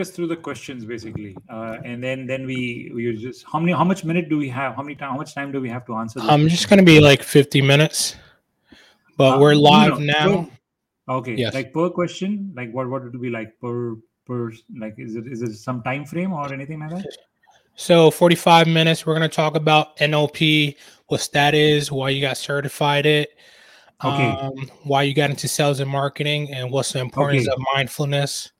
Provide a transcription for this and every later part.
us through the questions basically, uh, and then then we we just how many how much minute do we have? How many time? How much time do we have to answer? I'm questions? just going to be like 50 minutes, but uh, we're live no, now. Per, okay, yes. like per question, like what what would it be like per per like is it is it some time frame or anything like that? So 45 minutes. We're going to talk about NLP, what that is, why you got certified it. Okay. Um, why you got into sales and marketing, and what's the importance okay. of mindfulness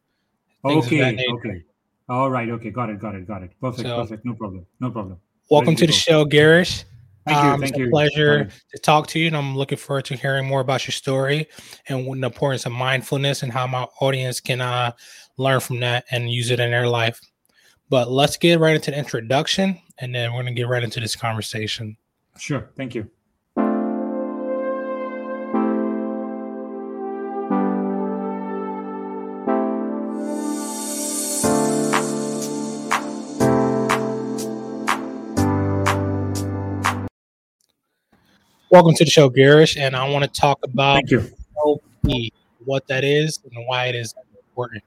Okay. Okay. All right. Okay. Got it. Got it. Got it. Perfect. So, perfect. No problem. No problem. Welcome to the show, Girish. Thank you. Um, thank it's you. a pleasure to talk to you, and I'm looking forward to hearing more about your story and the importance of mindfulness and how my audience can uh, learn from that and use it in their life. But let's get right into the introduction, and then we're going to get right into this conversation. Sure. Thank you. Welcome to the show, Girish, and I want to talk about Thank you. NLP, what that is, and why it is important.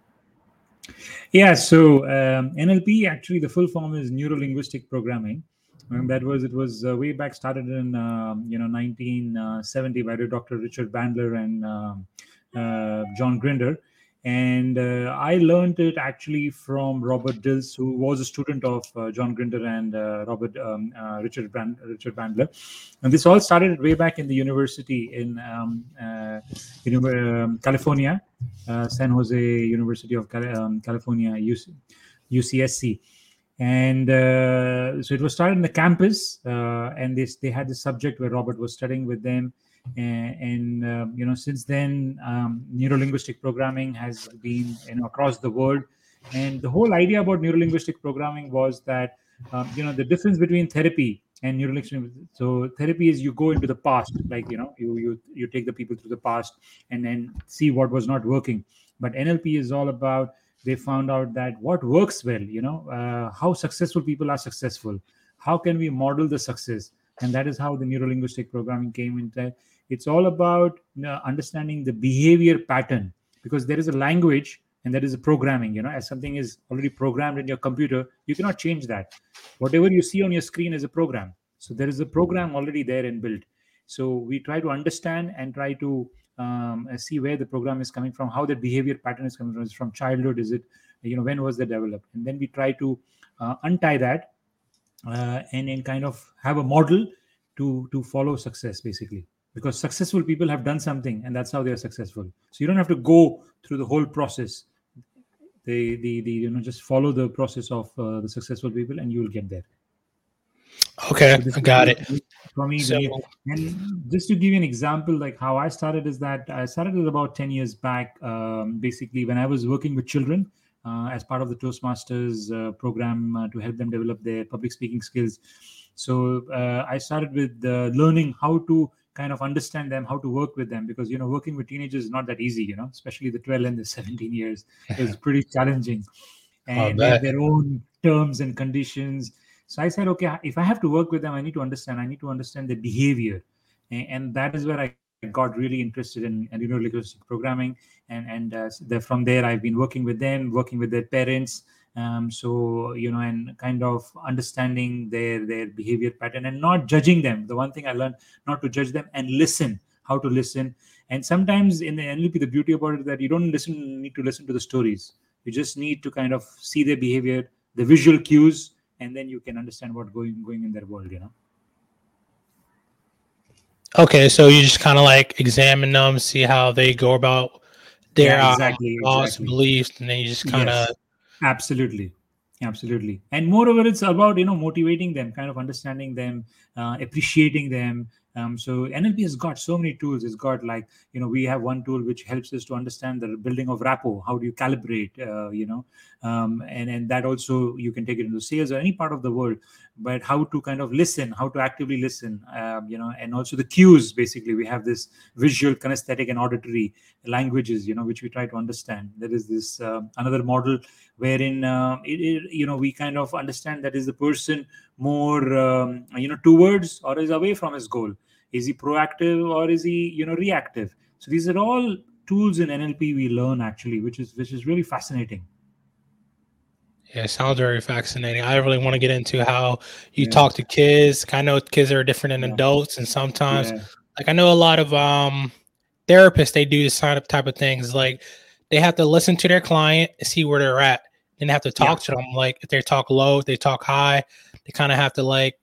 Yeah, so um, NLP actually the full form is neuro linguistic programming. And that was it was uh, way back started in um, you know 1970 by Dr. Richard Bandler and um, uh, John Grinder and uh, I learned it actually from Robert Dilts, who was a student of uh, John Grinder and uh, Robert um, uh, Richard Brand, Richard Bandler. And this all started way back in the university in um, uh, you um, California, uh, San Jose University of um, California, UC- UCSC. And so it was started in the campus, and this they had this subject where Robert was studying with them and, and uh, you know since then um, neurolinguistic programming has been you know across the world. And the whole idea about neurolinguistic programming was that um, you know the difference between therapy and neurolinguistic so therapy is you go into the past like you know you you you take the people through the past and then see what was not working. But nlp is all about they found out that what works well you know uh, how successful people are successful. How can we model the success? And that is how the neurolinguistic programming came into it's all about understanding the behavior pattern because there is a language and there is a programming you know as something is already programmed in your computer you cannot change that. Whatever you see on your screen is a program. So there is a program already there and built. So we try to understand and try to um, see where the program is coming from how the behavior pattern is coming from. Is from childhood? Is it you know when was that developed? And then we try to uh, untie that uh, and and kind of have a model to to follow success basically because successful people have done something and that's how they are successful. So you don't have to go through the whole process. They the, the you know just follow the process of uh, the successful people and you will get there. Okay so i got it. for me so, and just to give you an example like how i started is that i started it about 10 years back um, basically when i was working with children uh, as part of the toastmasters uh, program uh, to help them develop their public speaking skills. So uh, i started with uh, learning how to kind of understand them how to work with them because you know working with teenagers is not that easy you know especially the 12 and the 17 years is pretty challenging. And they have their own terms and conditions. So i said okay if i have to work with them i need to understand. I need to understand their behavior. And, and that is where i got really interested in, in neuro linguistic programming. And and uh, from there i've been working with them working with their parents um, so you know and kind of understanding their their behavior pattern and not judging them. The one thing i learned not to judge them and listen how to listen. And sometimes in the nlp the beauty about it is that you don't listen need to listen to the stories. You just need to kind of see their behavior the visual cues and then you can understand what going going in their world you know? Okay so you just kind of like examine them see how they go about their yeah, exactly, uh, exactly. beliefs and then you just kind of yes absolutely absolutely and moreover it's about you know motivating them kind of understanding them uh, appreciating them um, so NLP has got so many tools. It's got like you know we have one tool which helps us to understand the building of rapport. How do you calibrate? Uh, you know, um, and and that also you can take it into sales or any part of the world. But how to kind of listen, how to actively listen, um, you know, and also the cues. Basically, we have this visual, kinesthetic, and auditory languages. You know, which we try to understand. There is this uh, another model wherein uh, it, it, you know we kind of understand that is the person more um, you know towards or is away from his goal is he proactive or is he you know reactive so these are all tools in nlp we learn actually which is which is really fascinating Yeah, it sounds very fascinating. I really want to get into how you yeah. talk to kids. I know kids are different than yeah. adults, and sometimes, yeah. like I know a lot of um therapists, they do this sign up type of things. Like they have to listen to their client and see where they're at, and have to talk to them. Like if they talk low, if they talk high, they kind of have to like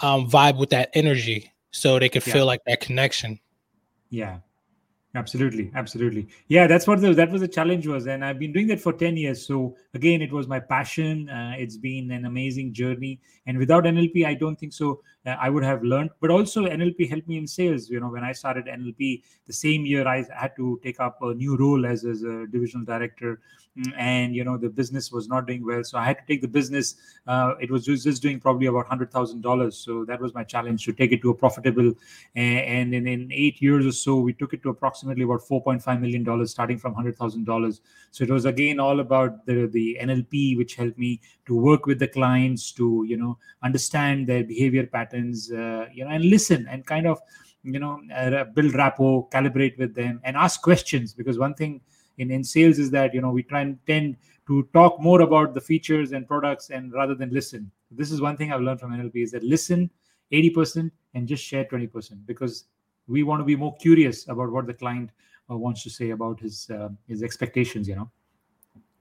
um vibe with that energy so they could feel like that connection. Yeah, absolutely absolutely. Yeah that's what the, that was the challenge was and i've been doing that for 10 years. So again it was my passion uh, it's been an amazing journey and without nlp i don't think so uh, i would have learned. But also nlp helped me in sales you know when i started nlp the same year i had to take up a new role as, as a divisional director and you know the business was not doing well. So i had to take the business uh, it was just, doing probably about $100000 so that was my challenge to take it to a profitable and, and in, in eight years or so we took it to approximately about $4.5 million starting from $100000 so it was again all about the, the nlp which helped me to work with the clients to you know understand their behavior patterns uh, you know and listen and kind of you know uh, build rapport calibrate with them and ask questions. Because one thing in, in sales is that you know we try and tend to talk more about the features and products and rather than listen this is one thing i've learned from nlp is that listen 80% and just share 20% because we want to be more curious about what the client uh, wants to say about his uh, his expectations you know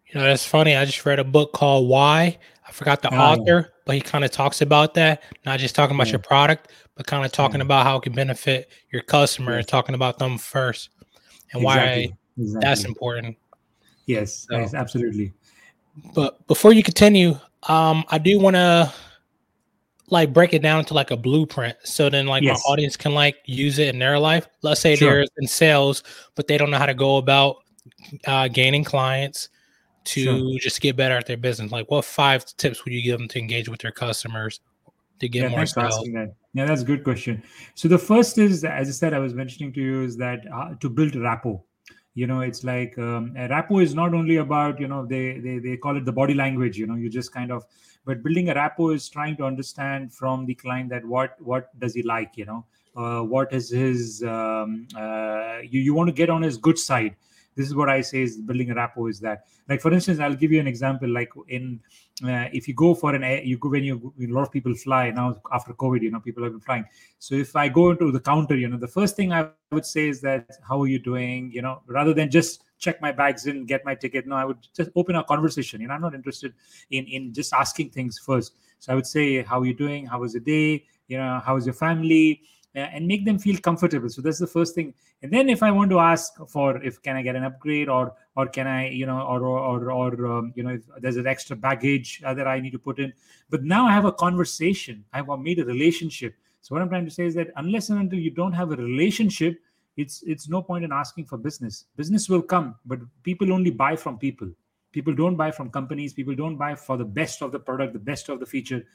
you know that's funny i just read a book called why i forgot the oh, author yeah. but he kind of talks about that not just talking about yeah. your product but kind of talking yeah. about how it can benefit your customer and talking about them first and exactly. why Exactly. That's important. Yes, so, yes, absolutely. But before you continue, um, I do want to like break it down into like a blueprint, so then like yes. my audience can like use it in their life. Let's say sure. they're in sales, but they don't know how to go about uh, gaining clients to sure. just get better at their business. Like, what five tips would you give them to engage with their customers to get yeah, more sales? That. Yeah, that's a good question. So the first is, as I said, I was mentioning to you, is that uh, to build rapport you know it's like um, rapport is not only about you know they, they they call it the body language you know you just kind of but building a rapport is trying to understand from the client that what what does he like you know? Uh, what is his um, uh, you, you want to get on his good side this is what i say is building a rapport is that like for instance i'll give you an example like in uh, if you go for an air you go when you a lot of people fly now after covid you know people have been flying. So if i go into the counter you know the first thing i would say is that how are you doing? You know rather than just check my bags in get my ticket no i would just open a conversation. You know i'm not interested in in just asking things first. So i would say how are you doing? How was the day? You know how is your family and make them feel comfortable. So that's the first thing. And then if i want to ask for if can i get an upgrade or or can i you know or or or, um, you know if there's an extra baggage that i need to put in. But now i have a conversation. I've made a relationship. So what i'm trying to say is that unless and until you don't have a relationship it's it's no point in asking for business. Business will come but people only buy from people. People don't buy from companies. People don't buy for the best of the product the best of the feature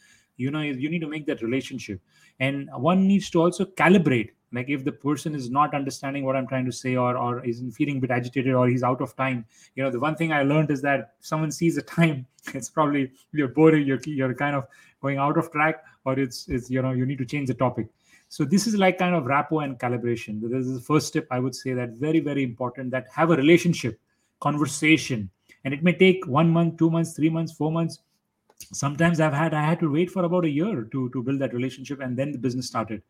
you know you need to make that relationship. And one needs to also calibrate like if the person is not understanding what i'm trying to say or or is feeling a bit agitated or he's out of time. You know the one thing i learned is that someone sees a time it's probably you're boring you're, you're kind of going out of track or it's it's you know you need to change the topic. So this is like kind of rapport and calibration. This is the first step i would say that very very important that have a relationship conversation. And it may take one month two months three months four months sometimes i've had i had to wait for about a year to to build that relationship and then the business started.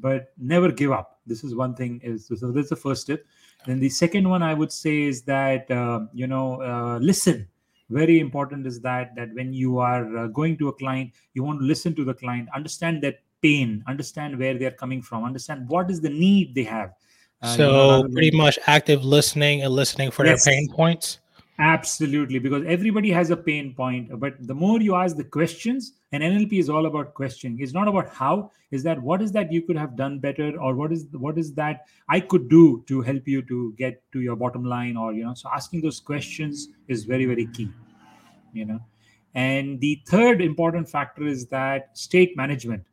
But never give up. This is one thing is so that's the first step then the second one i would say is that uh, you know uh, listen. Very important is that that when you are uh, going to a client you want to listen to the client understand their pain understand where they're coming from understand what is the need they have. Uh, so you know, pretty much active listening and listening for yes. their pain points Absolutely, because everybody has a pain point. But the more you ask the questions, and NLP is all about questioning. It's not about how. Is that what is that you could have done better, or what is what is that I could do to help you to get to your bottom line, or you know. So asking those questions is very very key. You know, and the third important factor is that state management.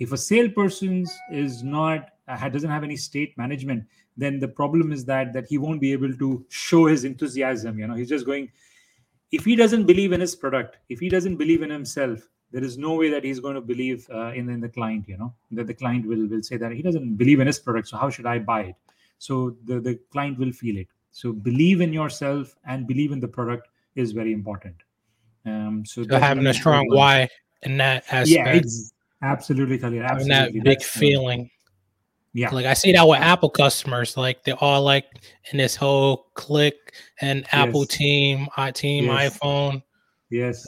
If a salesperson is not doesn't have any state management, then the problem is that that he won't be able to show his enthusiasm you know he's just going if he doesn't believe in his product if he doesn't believe in himself there is no way that he's going to believe uh, in, in the client you know that the client will will say that he doesn't believe in his product so how should i buy it so the, the client will feel it so believe in yourself and believe in the product is very important Um, so, so having a strong why in that aspect. Yeah, absolutely, Khalil. Having Absolutely. that big That's, uh, feeling. Yeah. Like I see that with Apple customers, like they're all like in this whole click and Apple Yes. team, i team, Yes. iPhone. yes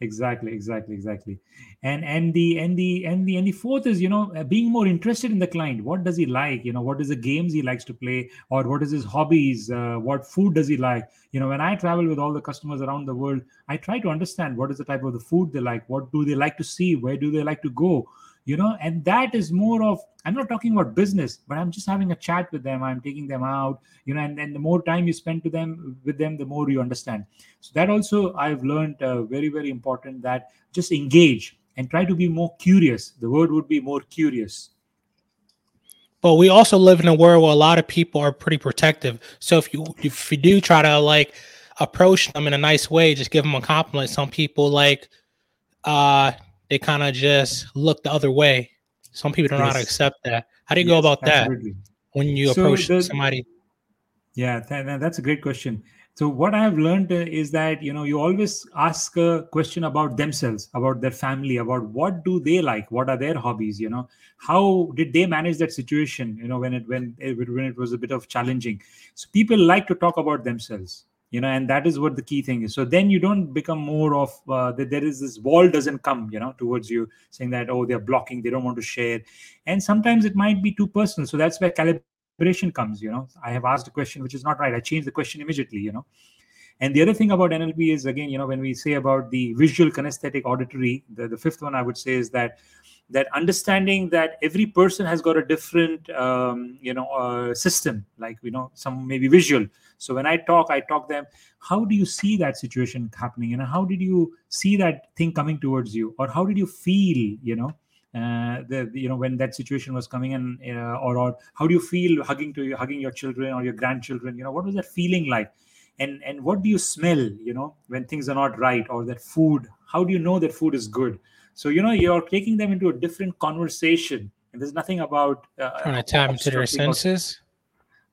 exactly exactly exactly and and the and the and the and the fourth is you know uh, being more interested in the client what does he like you know what is the games he likes to play or what is his hobbies uh, what food does he like you know when i travel with all the customers around the world i try to understand what is the type of the food they like what do they like to see where do they like to go you know and that is more of i'm not talking about business but i'm just having a chat with them i'm taking them out you know and, and the more time you spend to them with them the more you understand so that also i've learned uh, very very important that just engage and try to be more curious the word would be more curious But we also live in a world where a lot of people are pretty protective. So if you if you do try to like approach them in a nice way, just give them a compliment. Some people like uh they kind of just look the other way. Some people don't know how to accept that. How do you go Yes, about that when you So approach the- somebody? Yeah, th- th- that's a great question. So what I have learned uh, is that you know you always ask a question about themselves, about their family, about what do they like, what are their hobbies, you know, how did they manage that situation, you know, when it when it, when it was a bit of challenging. So people like to talk about themselves, you know, and that is what the key thing is. So then you don't become more of uh, that. There is this wall doesn't come, you know, towards you saying that oh they're blocking, they don't want to share, and sometimes it might be too personal. So that's where calibration comes you know i have asked a question which is not right i change the question immediately you know and the other thing about nlp is again you know when we say about the visual kinesthetic auditory the, the fifth one i would say is that that understanding that every person has got a different um, you know uh, system like you know some maybe visual. So when i talk i talk them how do you see that situation happening? You know how did you see that thing coming towards you? Or how did you feel you know uh, the, you know when that situation was coming in uh, or or how do you feel hugging to you hugging your children or your grandchildren? You know what was that feeling like? And and what do you smell you know when things are not right or that food how do you know that food is good so you know you're taking them into a different conversation and there's nothing about uh, Trying to tap into their obstructing or- senses.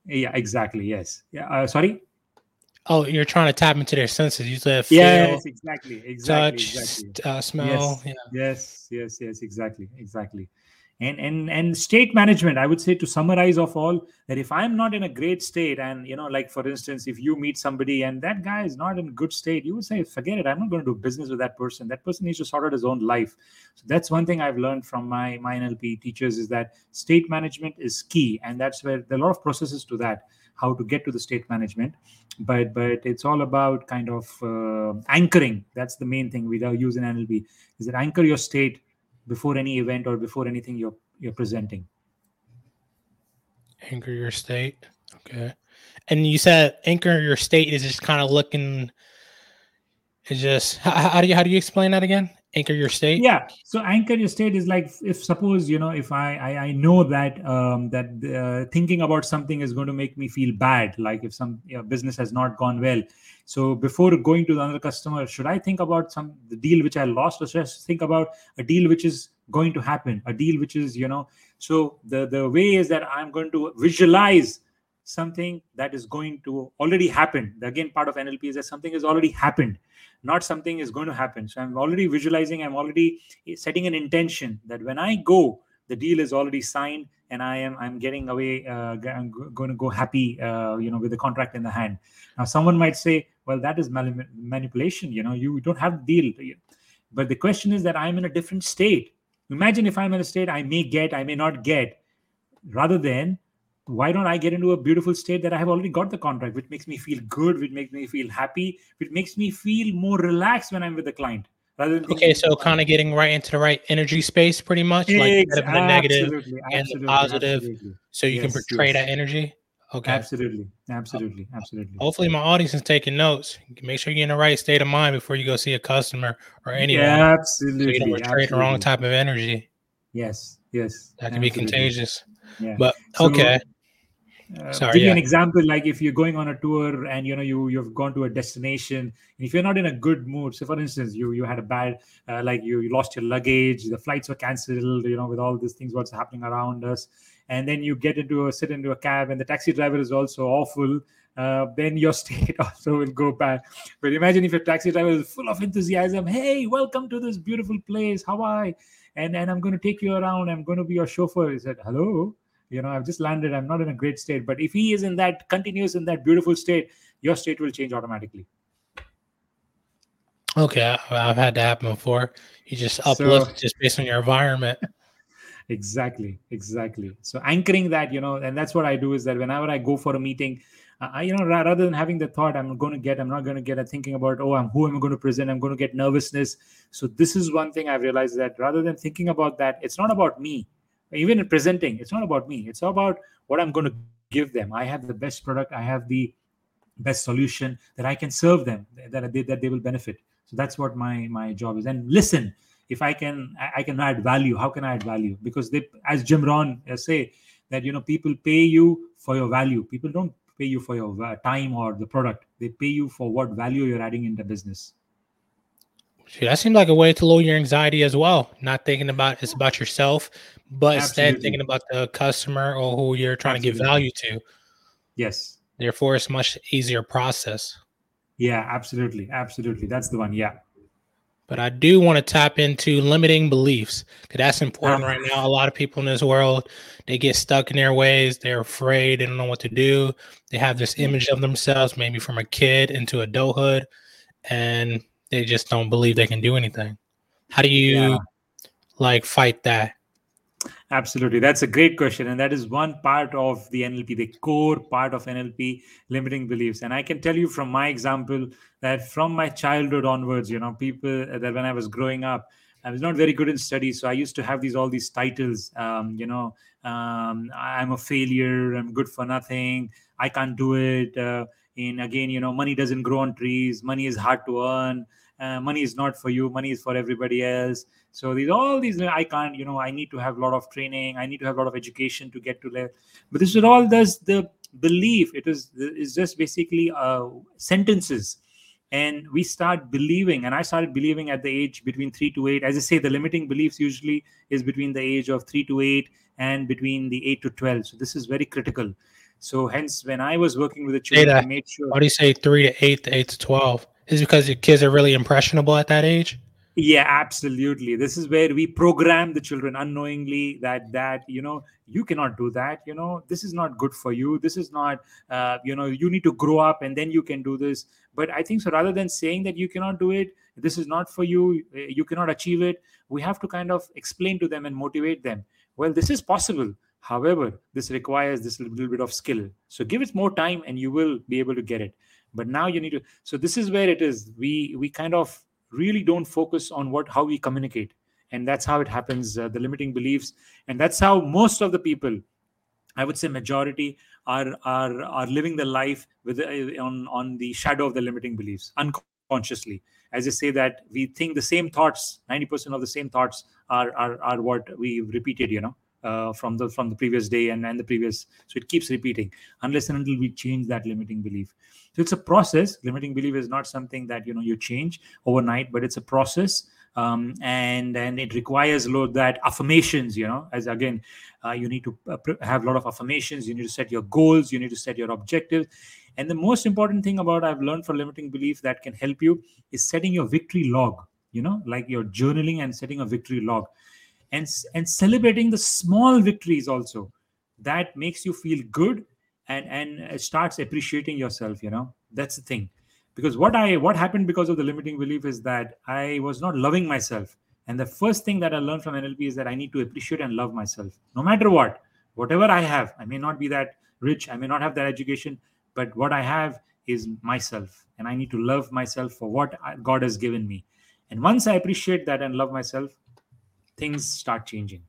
yeah exactly yes yeah uh, sorry Oh, you're trying to tap into their senses. You said feel, yes exactly exactly touch, exactly uh, smell. Yeah. yes yes yes exactly exactly and and and state management i would say to summarize of all that if i'm not in a great state and you know like for instance if you meet somebody and that guy is not in good state you would say forget it. I'm not going to do business with that person. That person needs to sort out his own life. So that's one thing i've learned from my my nlp teachers is that state management is key and that's where there are a lot of processes to that how to get to the state management. But but it's all about kind of uh, anchoring. That's the main thing we use in nlp is that anchor your state before any event or before anything you're you're presenting Anchor your state. Okay. And you said anchor your state is just kind of looking. It's just how, how do you how do you explain that again? Anchor your state. yeah so anchor your state is like if suppose you know if i i, I know that um that uh, thinking about something is going to make me feel bad like if some you know, business has not gone well so before going to the other customer should i think about some the deal which i lost or should i think about a deal which is going to happen a deal which is you know so the the way is that i'm going to visualize something that is going to already happen again part of nlp is that something has already happened not something is going to happen. So i'm already visualizing i'm already setting an intention that when i go the deal is already signed and i am i'm getting away uh, g- i'm go- going to go happy uh, you know with the contract in the hand. Now someone might say well that is mani- manipulation you know you don't have the deal. But the question is that i'm in a different state. Imagine if i'm in a state i may get i may not get rather than why don't I get into a beautiful state that I have already got the contract, which makes me feel good, which makes me feel happy, which makes me feel more relaxed when I'm with the client. Rather than Okay, so kind of getting right into the right energy space, pretty much, like the negative, absolutely, and the positive. absolutely, so you can portray yes. that energy. Okay. absolutely, absolutely, uh, absolutely. Hopefully, my audience is taking notes. Make sure you're in the right state of mind before you go see a customer or anyone. So you absolutely, don't portray the wrong type of energy. Yes, yes, That can be contagious. Yeah. But So, okay, uh, Sorry, give you an example like if you're going on a tour and you know you you've gone to a destination if you're not in a good mood so for instance you you had a bad uh, like you, you lost your luggage the flights were cancelled you know with all these things what's happening around us and then you get into a sit into a cab and the taxi driver is also awful uh, then your state also will go bad. But imagine if your taxi driver is full of enthusiasm. Hey, welcome to this beautiful place, Hawaii, and and I'm going to take you around. I'm going to be your chauffeur. He said, "Hello." You know, I've just landed. I'm not in a great state. But if he is in that continuous in that beautiful state, your state will change automatically. Okay, I've had that happen before. You just uplift so, just based on your environment. exactly, exactly. So anchoring that, you know, and that's what I do is that whenever I go for a meeting, I, you know, rather than having the thought I'm going to get, I'm not going to get, a thinking about, oh, I'm who am I going to present? I'm going to get nervousness. So this is one thing I've realized that rather than thinking about that, it's not about me. Even in presenting, it's not about me. It's about what I'm going to give them. I have the best product. I have the best solution that I can serve them that they, that they will benefit so that's what my my job is and listen if i can i can add value how can i add value because they as jim rohn uh, say that you know people pay you for your value people don't pay you for your uh, time or the product they pay you for what value you're adding in the business That seems like a way to lower your anxiety as well. Not thinking about it's about yourself, but Absolutely. instead thinking about the customer or who you're trying Absolutely. to give value to. Yes. Therefore, it's much easier process. Yeah, absolutely. Absolutely. That's the one. Yeah. But I do want to tap into limiting beliefs because that's important ah. right now. A lot of people in this world, they get stuck in their ways. They're afraid. They don't know what to do. They have this image of themselves, maybe from a kid into adulthood, and they just don't believe they can do anything. How do you yeah. like fight that? Absolutely. That's a great question. And that is one part of the NLP, the core part of NLP, limiting beliefs. And I can tell you from my example that from my childhood onwards, you know, people uh, that when I was growing up, I was not very good in studies. So I used to have these all these titles, um, you know, um, I'm a failure, I'm good for nothing, I can't do it. Uh, in again, you know, money doesn't grow on trees, money is hard to earn. Uh, money is not for you money is for everybody else. So these all these i can't you know i need to have a lot of training i need to have a lot of education to get to there. But this is all does the belief it is is just basically uh, sentences. And we start believing and i started believing at the age between 3 to 8 as i say the limiting beliefs usually is between the age of 3 to 8 and between the 8 to 12 so this is very critical. So hence when i was working with the children i made sure how do you say 3 to 8 to 8 to 12 is because your kids are really impressionable at that age? Yeah, absolutely. This is where we program the children unknowingly that that you know you cannot do that. You know this is not good for you. This is not uh, you know you need to grow up and then you can do this. But I think so. Rather than saying that you cannot do it, this is not for you. You cannot achieve it. We have to kind of explain to them and motivate them. Well, this is possible. However, this requires this little bit of skill. So give it more time, and you will be able to get it but now you need to so this is where it is. We we kind of really don't focus on what how we communicate. And that's how it happens uh, the limiting beliefs. And that's how most of the people i would say majority are are are living the life with uh, on on the shadow of the limiting beliefs unconsciously. As i say that we think the same thoughts 90% of the same thoughts are are, are what we've repeated you know uh, from the from the previous day and, and the previous. So it keeps repeating unless and until we change that limiting belief so it's a process. Limiting belief is not something that you know you change overnight but it's a process. Um, and and it requires a lot that affirmations you know as again uh, you need to uh, have a lot of affirmations. You need to set your goals. You need to set your objectives. And the most important thing about i've learned for limiting belief that can help you is setting your victory log you know like your journaling and setting a victory log. And and celebrating the small victories also that makes you feel good and and starts appreciating yourself you know? That's the thing. Because what i what happened because of the limiting belief is that i was not loving myself. And the first thing that i learned from nlp is that i need to appreciate and love myself no matter what. Whatever i have i may not be that rich i may not have that education but what i have is myself. And i need to love myself for what god has given me. And once i appreciate that and love myself things start changing.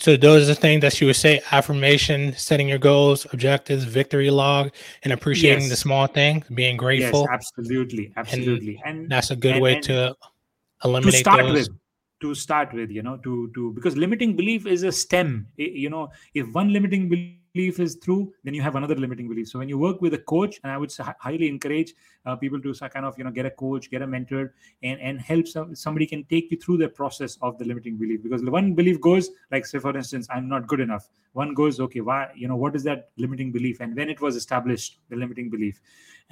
So those are the things that you would say: affirmation, setting your goals, objectives, victory log, and appreciating yes. the small things, being grateful. Yes, absolutely, absolutely, and, and that's a good and, way to eliminate to start those. with. To start with, you know, to to because limiting belief is a stem. Eh, you know, if one limiting belief belief is true then you have another limiting belief. So when you work with a coach and i would highly encourage uh, people to kind of you know get a coach get a mentor and and help some, somebody can take you through the process of the limiting belief. Because one belief goes like say for instance i'm not good enough. One goes okay why you know what is that limiting belief? And when it was established the limiting belief.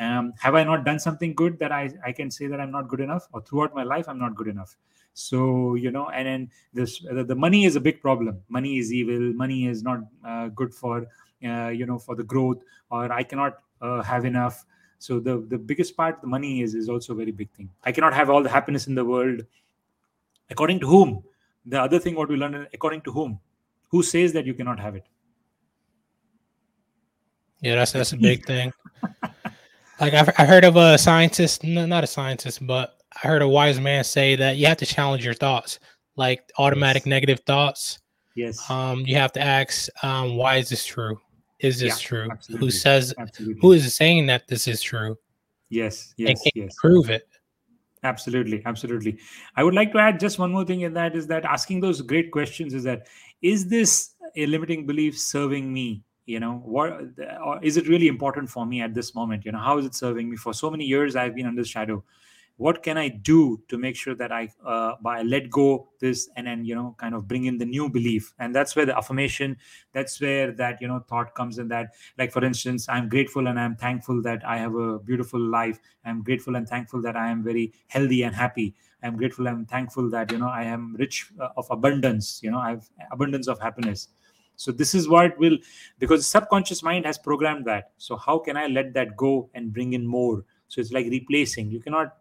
Um, have i not done something good that i i can say that i'm not good enough? Or throughout my life i'm not good enough so you know and then this the money is a big problem. Money is evil. Money is not uh, good for uh, you know for the growth or i cannot uh, have enough. So the the biggest part the money is is also a very big thing. I cannot have all the happiness in the world. According to whom? The other thing what we learn according to whom? Who says that you cannot have it? Yeah that's that's a big thing. Like I've, i heard of a scientist no, not a scientist but I heard a wise man say that you have to challenge your thoughts, like automatic yes. negative thoughts. Yes. Um, you have to ask, um, why is this true? Is this yeah, true? Absolutely. Who says? Absolutely. Who is saying that this is true? Yes. Yes. yes. Prove it. Absolutely, absolutely. I would like to add just one more thing in that is that asking those great questions is that is this a limiting belief serving me? You know, what or is it really important for me at this moment? You know, how is it serving me? For so many years, I've been under shadow what can i do to make sure that i uh, by let go this and then you know kind of bring in the new belief? And that's where the affirmation that's where that you know thought comes in that like for instance i'm grateful and i'm thankful that i have a beautiful life. I'm grateful and thankful that i am very healthy and happy. I'm grateful and thankful that you know i am rich uh, of abundance you know i have abundance of happiness. So this is what will because subconscious mind has programmed that. So how can i let that go and bring in more? So it's like replacing. You cannot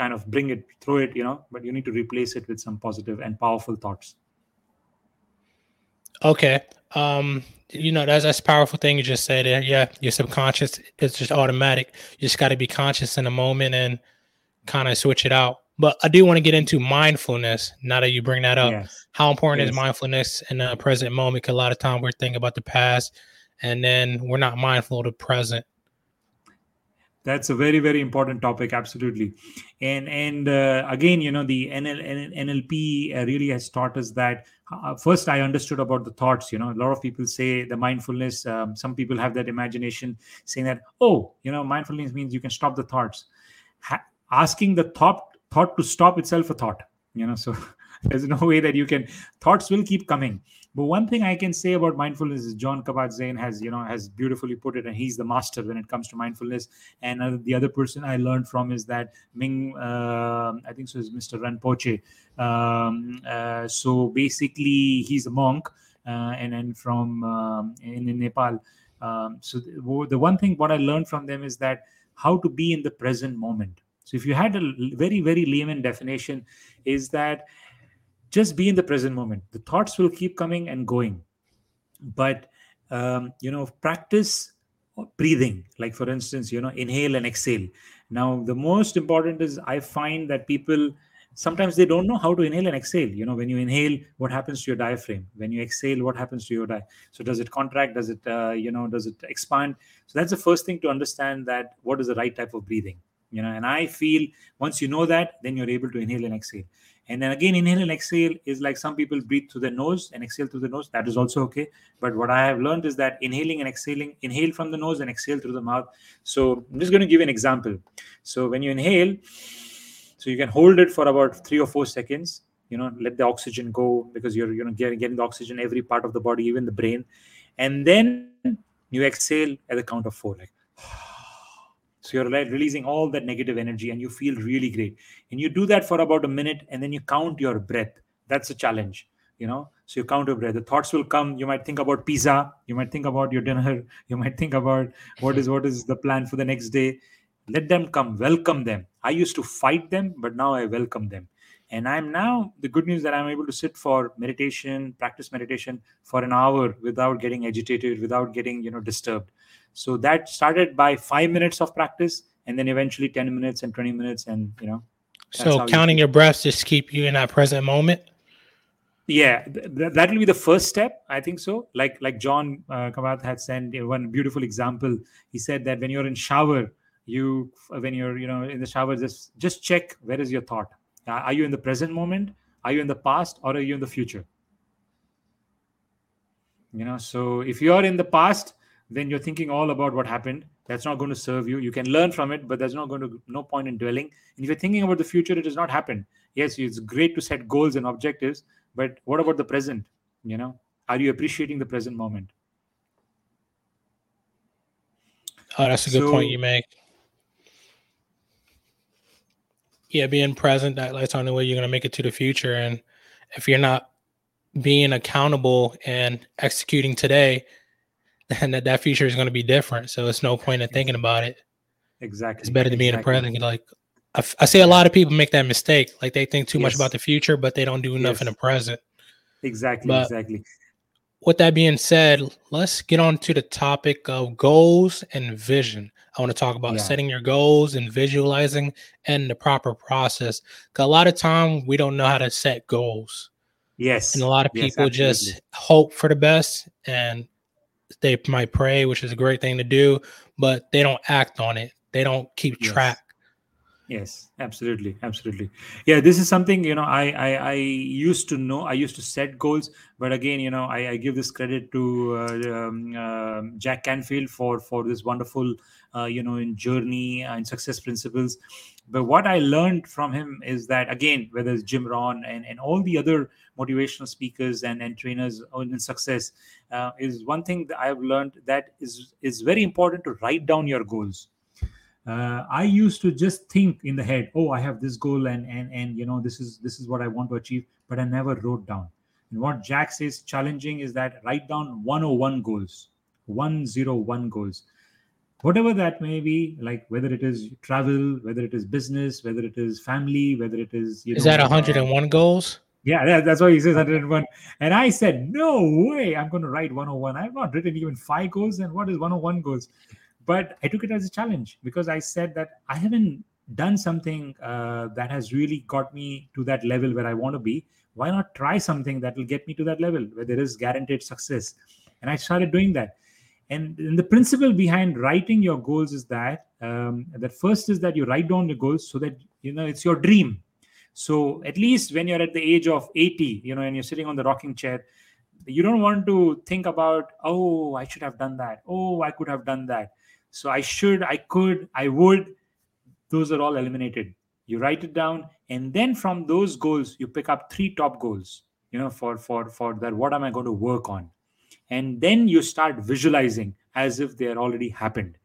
kind of bring it through it you know but you need to replace it with some positive and powerful thoughts. Okay um you know that's that's powerful thing you just said yeah your subconscious it's just automatic. You just got to be conscious in the moment and kind of switch it out. But i do want to get into mindfulness now that you bring that up. Yes. how important yes. is mindfulness in the present moment? Because a lot of time we're thinking about the past and then we're not mindful of the present that's a very very important topic absolutely. And and uh, again you know the NL, nlp uh, really has taught us that uh, first i understood about the thoughts you know. A lot of people say the mindfulness um, some people have that imagination saying that oh you know mindfulness means you can stop the thoughts. Ha- asking the thought thought to stop itself a thought you know so there's no way that you can thoughts will keep coming but one thing I can say about mindfulness is John Kabat-Zinn has, you know, has beautifully put it, and he's the master when it comes to mindfulness. And uh, the other person I learned from is that Ming, uh, I think so is Mr. Rinpoche. Um, uh, so basically, he's a monk, uh, and then from um, in, in, Nepal. Um, so the, the one thing what I learned from them is that how to be in the present moment. So if you had a very very layman definition, is that just be in the present moment. The thoughts will keep coming and going. But um, you know practice breathing. Like for instance you know inhale and exhale. Now the most important is i find that people sometimes they don't know how to inhale and exhale. You know when you inhale what happens to your diaphragm? When you exhale what happens to your di so does it contract? Does it uh, you know does it expand? So that's the first thing to understand that what is the right type of breathing you know? And i feel once you know that then you're able to inhale and exhale and then again, inhale and exhale is like some people breathe through the nose and exhale through the nose. That is also okay. But what I have learned is that inhaling and exhaling, inhale from the nose and exhale through the mouth. So I'm just going to give an example. So when you inhale, so you can hold it for about three or four seconds. You know, let the oxygen go because you're you know getting, getting the oxygen every part of the body, even the brain, and then you exhale at the count of four, like. So you're releasing all that negative energy and you feel really great. And you do that for about a minute and then you count your breath. That's a challenge, you know. So you count your breath. The thoughts will come. You might think about pizza. You might think about your dinner. You might think about what is what is the plan for the next day. Let them come. Welcome them. I used to fight them, but now I welcome them. And I'm now the good news that I'm able to sit for meditation, practice meditation for an hour without getting agitated, without getting you know disturbed so that started by five minutes of practice and then eventually 10 minutes and 20 minutes and you know so counting you your breaths just keep you in that present moment? Yeah th- that will be the first step i think so. Like like john uh, Kabat had sent one beautiful example. He said that when you're in shower you when you're you know in the shower just just check where is your thought. Uh, are you in the present moment? Are you in the past or are you in the future? You know so if you are in the past then you're thinking all about what happened. That's not going to serve you. You can learn from it but there's not going to no point in dwelling. And if you're thinking about the future it has not happened. Yes it's great to set goals and objectives but what about the present? You know are you appreciating the present moment? Oh that's a good so, point you make. Yeah being present that, that's the only way you're going to make it to the future. And if you're not being accountable and executing today then that, that future is going to be different so it's no point in thinking about it exactly it's better to be exactly. in the present like I, I see a lot of people make that mistake like they think too yes. much about the future but they don't do enough yes. in the present exactly but exactly with that being said let's get on to the topic of goals and vision I want to talk about yeah. setting your goals and visualizing and the proper process. Cause a lot of time we don't know how to set goals. Yes. And a lot of people yes, just hope for the best and they might pray, which is a great thing to do, but they don't act on it. They don't keep yes. track yes absolutely absolutely yeah this is something you know I, I, I used to know i used to set goals but again you know i, I give this credit to uh, um, uh, jack canfield for for this wonderful uh, you know in journey and success principles but what i learned from him is that again whether it's jim rohn and, and all the other motivational speakers and, and trainers in success uh, is one thing that i've learned that is is very important to write down your goals. Uh, i used to just think in the head oh i have this goal and and and you know this is this is what i want to achieve but i never wrote down. And what jack says challenging is that write down 101 goals 101 goals. Whatever that may be like whether it is travel whether it is business whether it is family whether it is you is know, that 101 uh, goals yeah that, that's why he says 101 and i said no way i'm going to write 101 i've not written even five goals and what is 101 goals? But i took it as a challenge because i said that i haven't done something uh, that has really got me to that level where i want to be. Why not try something that will get me to that level where there is guaranteed success? And i started doing that. And, and the principle behind writing your goals is that um, that first is that you write down your goals so that you know it's your dream so at least when you're at the age of 80 you know and you're sitting on the rocking chair you don't want to think about oh i should have done that oh i could have done that so I should, I could, I would. Those are all eliminated. You write it down, and then from those goals, you pick up three top goals. You know, for for for that, what am I going to work on? And then you start visualizing as if they are already happened.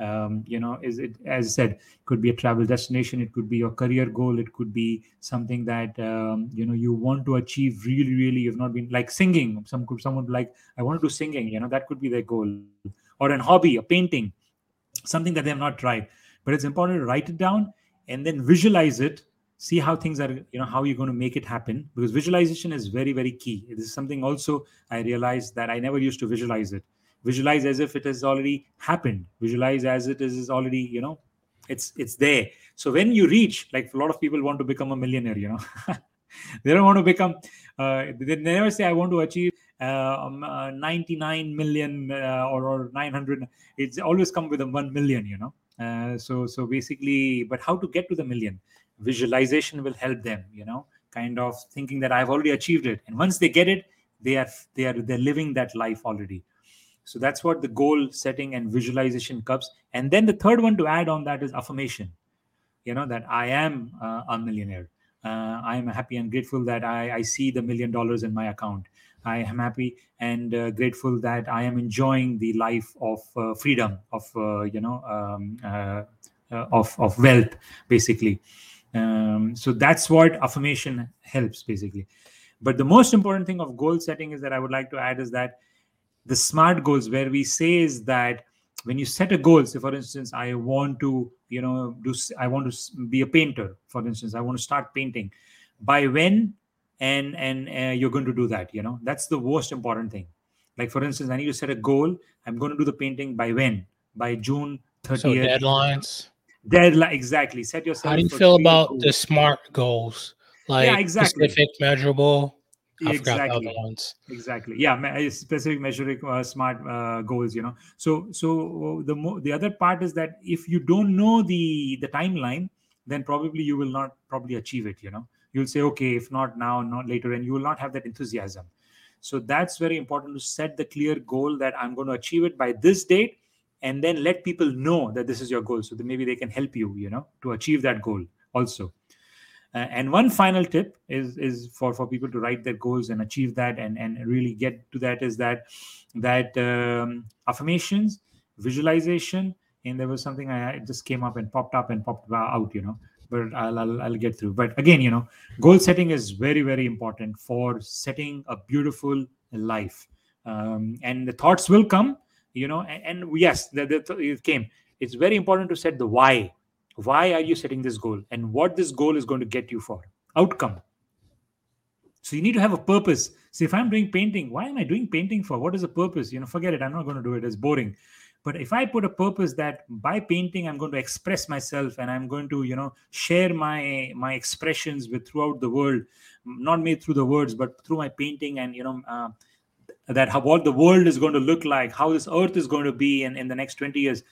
Um, you know, is it as I said, could be a travel destination, it could be your career goal, it could be something that um, you know you want to achieve. Really, really, you've not been like singing. Some could someone like I want to do singing. You know, that could be their goal, or an hobby, a painting something that they have not tried but it's important to write it down and then visualize it see how things are you know how you're going to make it happen because visualization is very very key this is something also i realized that i never used to visualize it visualize as if it has already happened. Visualize as it is already you know it's it's there. So when you reach like a lot of people want to become a millionaire you know. They don't want to become uh, they never say i want to achieve uh, um, uh, 99 million uh, or, or 900 it's always come with a 1 million you know. Uh, so so basically but how to get to the million? Visualization will help them you know kind of thinking that i've already achieved it. And once they get it they are they are they're living that life already so that's what the goal setting and visualization cups. and then the third one to add on that is affirmation you know that i am uh, a millionaire uh, i am happy and grateful that I, I see the million dollars in my account I am happy and uh, grateful that I am enjoying the life of uh, freedom, of uh, you know, um, uh, uh, of of wealth, basically. Um, so that's what affirmation helps, basically. But the most important thing of goal setting is that I would like to add is that the smart goals, where we say is that when you set a goal, say for instance, I want to, you know, do I want to be a painter, for instance, I want to start painting. By when? And and uh, you're going to do that you know? That's the most important thing. Like for instance i need to set a goal i'm going to do the painting by when? By june 30th so deadlines? Deadline exactly. Set yourself how do you feel about goals. the smart goals? Like yeah, exactly. specific measurable exactly. exactly. Yeah specific measuring uh, smart uh, goals you know. So so the mo- the other part is that if you don't know the the timeline then probably you will not probably achieve it you know. You'll say okay if not now not later and you will not have that enthusiasm. So that's very important to set the clear goal that i'm going to achieve it by this date and then let people know that this is your goal so that maybe they can help you you know to achieve that goal also uh, and one final tip is is for for people to write their goals and achieve that and and really get to that is that that um, affirmations visualization and there was something I just came up and popped up and popped out you know but I'll, I'll, I'll get through. But again you know goal setting is very very important for setting a beautiful life. Um, and the thoughts will come you know and, and yes the, the, it came. It's very important to set the why why are you setting this goal? And what this goal is going to get you for? Outcome. So you need to have a purpose. See if i'm doing painting why am i doing painting for? What is the purpose? You know forget it. I'm not going to do it. It's boring. But if i put a purpose that by painting i'm going to express myself and i'm going to you know share my my expressions with throughout the world not made through the words but through my painting and you know uh, that how what the world is going to look like how this earth is going to be in, in the next 20 years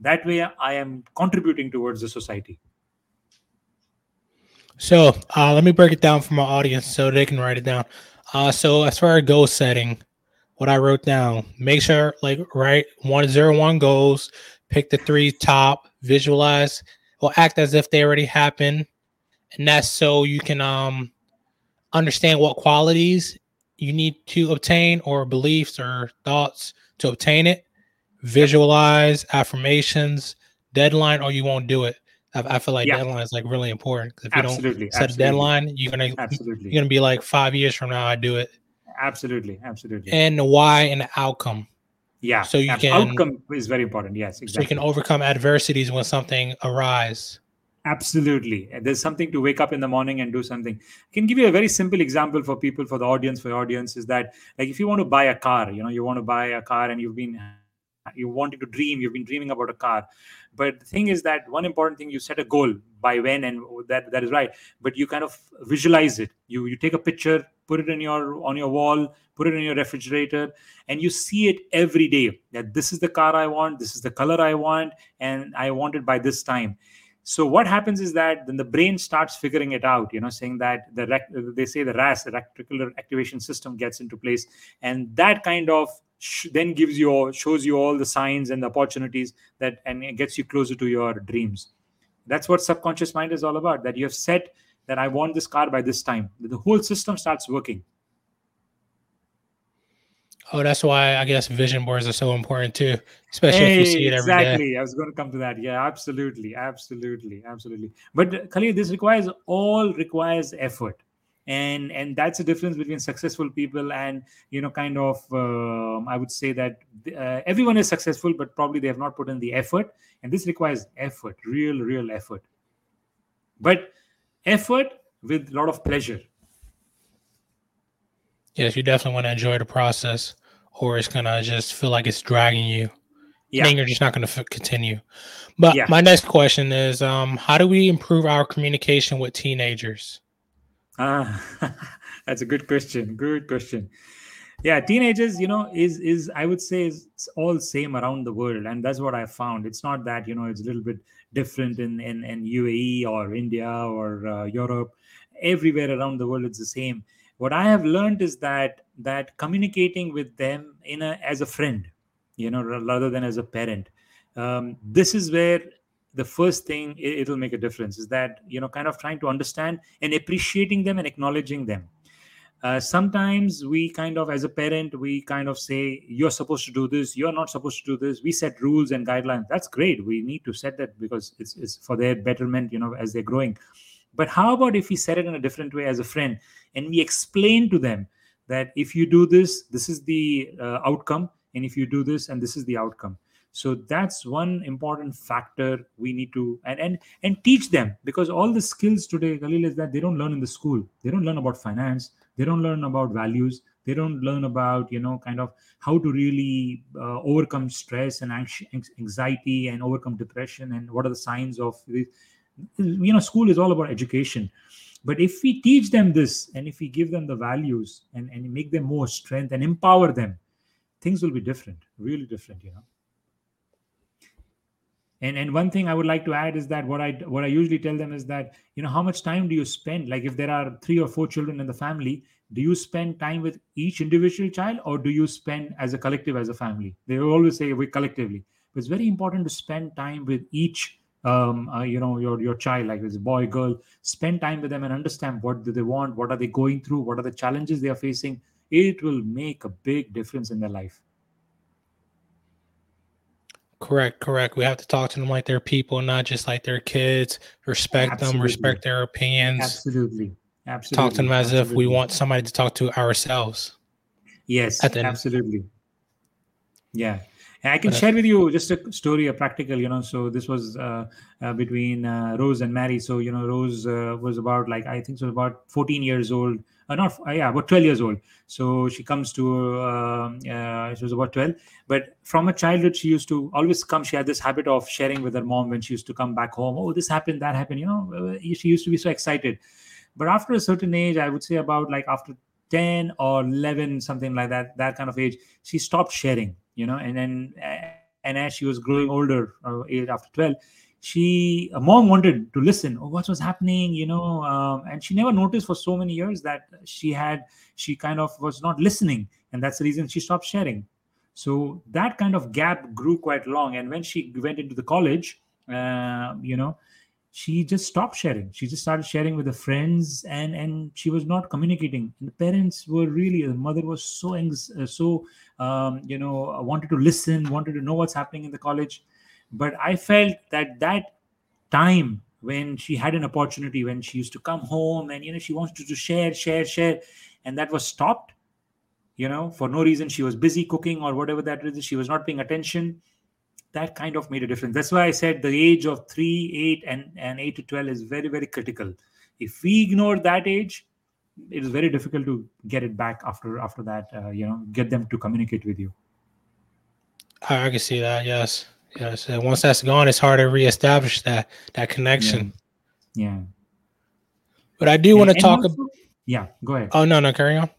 that way i am contributing towards the society. So uh, let me break it down for my audience so they can write it down. Uh, so as far as goal setting what i wrote down make sure like write one zero one goals pick the three top visualize or act as if they already happened. And that's so you can um understand what qualities you need to obtain or beliefs or thoughts to obtain it visualize affirmations, deadline, or you won't do it. I, I feel like yeah. deadline is like really important. If you absolutely, don't set absolutely. a deadline, you're gonna absolutely you're gonna be like five years from now, I do it. Absolutely, absolutely. And the why and the outcome. Yeah. So you can outcome is very important. Yes, exactly. So you can overcome adversities when something arise. Absolutely. There's something to wake up in the morning and do something. I can give you a very simple example for people, for the audience, for the audience, is that like if you want to buy a car, you know, you want to buy a car and you've been you wanted to dream you've been dreaming about a car but the thing is that one important thing you set a goal by when and that that is right but you kind of visualize it you you take a picture put it in your on your wall put it in your refrigerator and you see it every day that this is the car i want this is the color i want and i want it by this time so what happens is that then the brain starts figuring it out you know saying that the they say the ras the reticular activation system gets into place and that kind of sh- then gives you all shows you all the signs and the opportunities that and it gets you closer to your dreams that's what subconscious mind is all about that you have set that i want this car by this time the whole system starts working Oh, that's why I guess vision boards are so important too, especially hey, if you see it every exactly. Day. I was going to come to that. Yeah, absolutely, absolutely, absolutely. But Khalil, this requires all requires effort and and that's the difference between successful people and you know kind of um, i would say that uh, everyone is successful but probably they have not put in the effort. And this requires effort real real effort. But effort with a lot of pleasure. Yes you definitely want to enjoy the process or it's gonna just feel like it's dragging you. Yeah. then you're just not going to f- continue. But yeah. my next question is um, how do we improve our communication with teenagers Ah, that's a good question. Good question. Yeah, teenagers, you know, is is I would say is all same around the world, and that's what I found. It's not that you know it's a little bit different in in, in UAE or India or uh, Europe. Everywhere around the world, it's the same. What I have learned is that that communicating with them in a as a friend, you know, rather than as a parent. Um, this is where the first thing it, will make a difference is that you know kind of trying to understand and appreciating them and acknowledging them. Uh, sometimes we kind of as a parent we kind of say you're supposed to do this. You're not supposed to do this. We set rules and guidelines. That's great. We need to set that because it's, it's for their betterment you know as they're growing. But how about if we set it in a different way as a friend and we explain to them that if you do this this is the uh, outcome and if you do this and this is the outcome so that's one important factor we need to and and and teach them because all the skills today Khalil, is that they don't learn in the school. They don't learn about finance. They don't learn about values. They don't learn about you know kind of how to really uh, overcome stress and anxiety and overcome depression and what are the signs of this you know school is all about education. But if we teach them this and if we give them the values and, and make them more strength and empower them things will be different really different you know and and one thing i would like to add is that what i what i usually tell them is that you know how much time do you spend? Like if there are three or four children in the family do you spend time with each individual child or do you spend as a collective as a family? They always say we collectively. But it's very important to spend time with each um, uh, you know your your child like this boy girl spend time with them and understand what do they want what are they going through what are the challenges they are facing. It will make a big difference in their life Correct, correct. We have to talk to them like they're people, not just like they're kids. Respect Absolutely. them, respect their opinions. Absolutely. Absolutely. Talk to them as Absolutely. if we want somebody to talk to ourselves. Yes, absolutely. Yeah. And I can share with you just a story, a practical, you know. So this was uh, uh, between uh, Rose and Mary. So, you know, Rose uh, was about like, I think so about 14 years old uh, not uh, yeah about 12 years old. So she comes to um, uh, she was about 12 but from a childhood she used to always come she had this habit of sharing with her mom when she used to come back home. Oh this happened that happened you know uh, she used to be so excited. But after a certain age i would say about like after 10 or 11 something like that that kind of age she stopped sharing you know and then and as she was growing older uh, after 12 she a mom wanted to listen oh what was happening? You know um, and she never noticed for so many years that she had she kind of was not listening and that's the reason she stopped sharing. So that kind of gap grew quite long and when she went into the college uh, you know she just stopped sharing. She just started sharing with the friends and and she was not communicating. And the parents were really the mother was so so um, you know wanted to listen wanted to know what's happening in the college but i felt that that time when she had an opportunity when she used to come home and you know she wanted to share share share and that was stopped you know for no reason. She was busy cooking or whatever that is she was not paying attention. That kind of made a difference. That's why i said the age of 3 8 and and 8 to 12 is very very critical. If we ignore that age it is very difficult to get it back after after that uh, you know get them to communicate with you. I can see that yes Yes, and once that's gone, it's hard to reestablish that that connection. Yeah. yeah. But I do want to talk. about. yeah, go ahead. Oh no, no, carry on.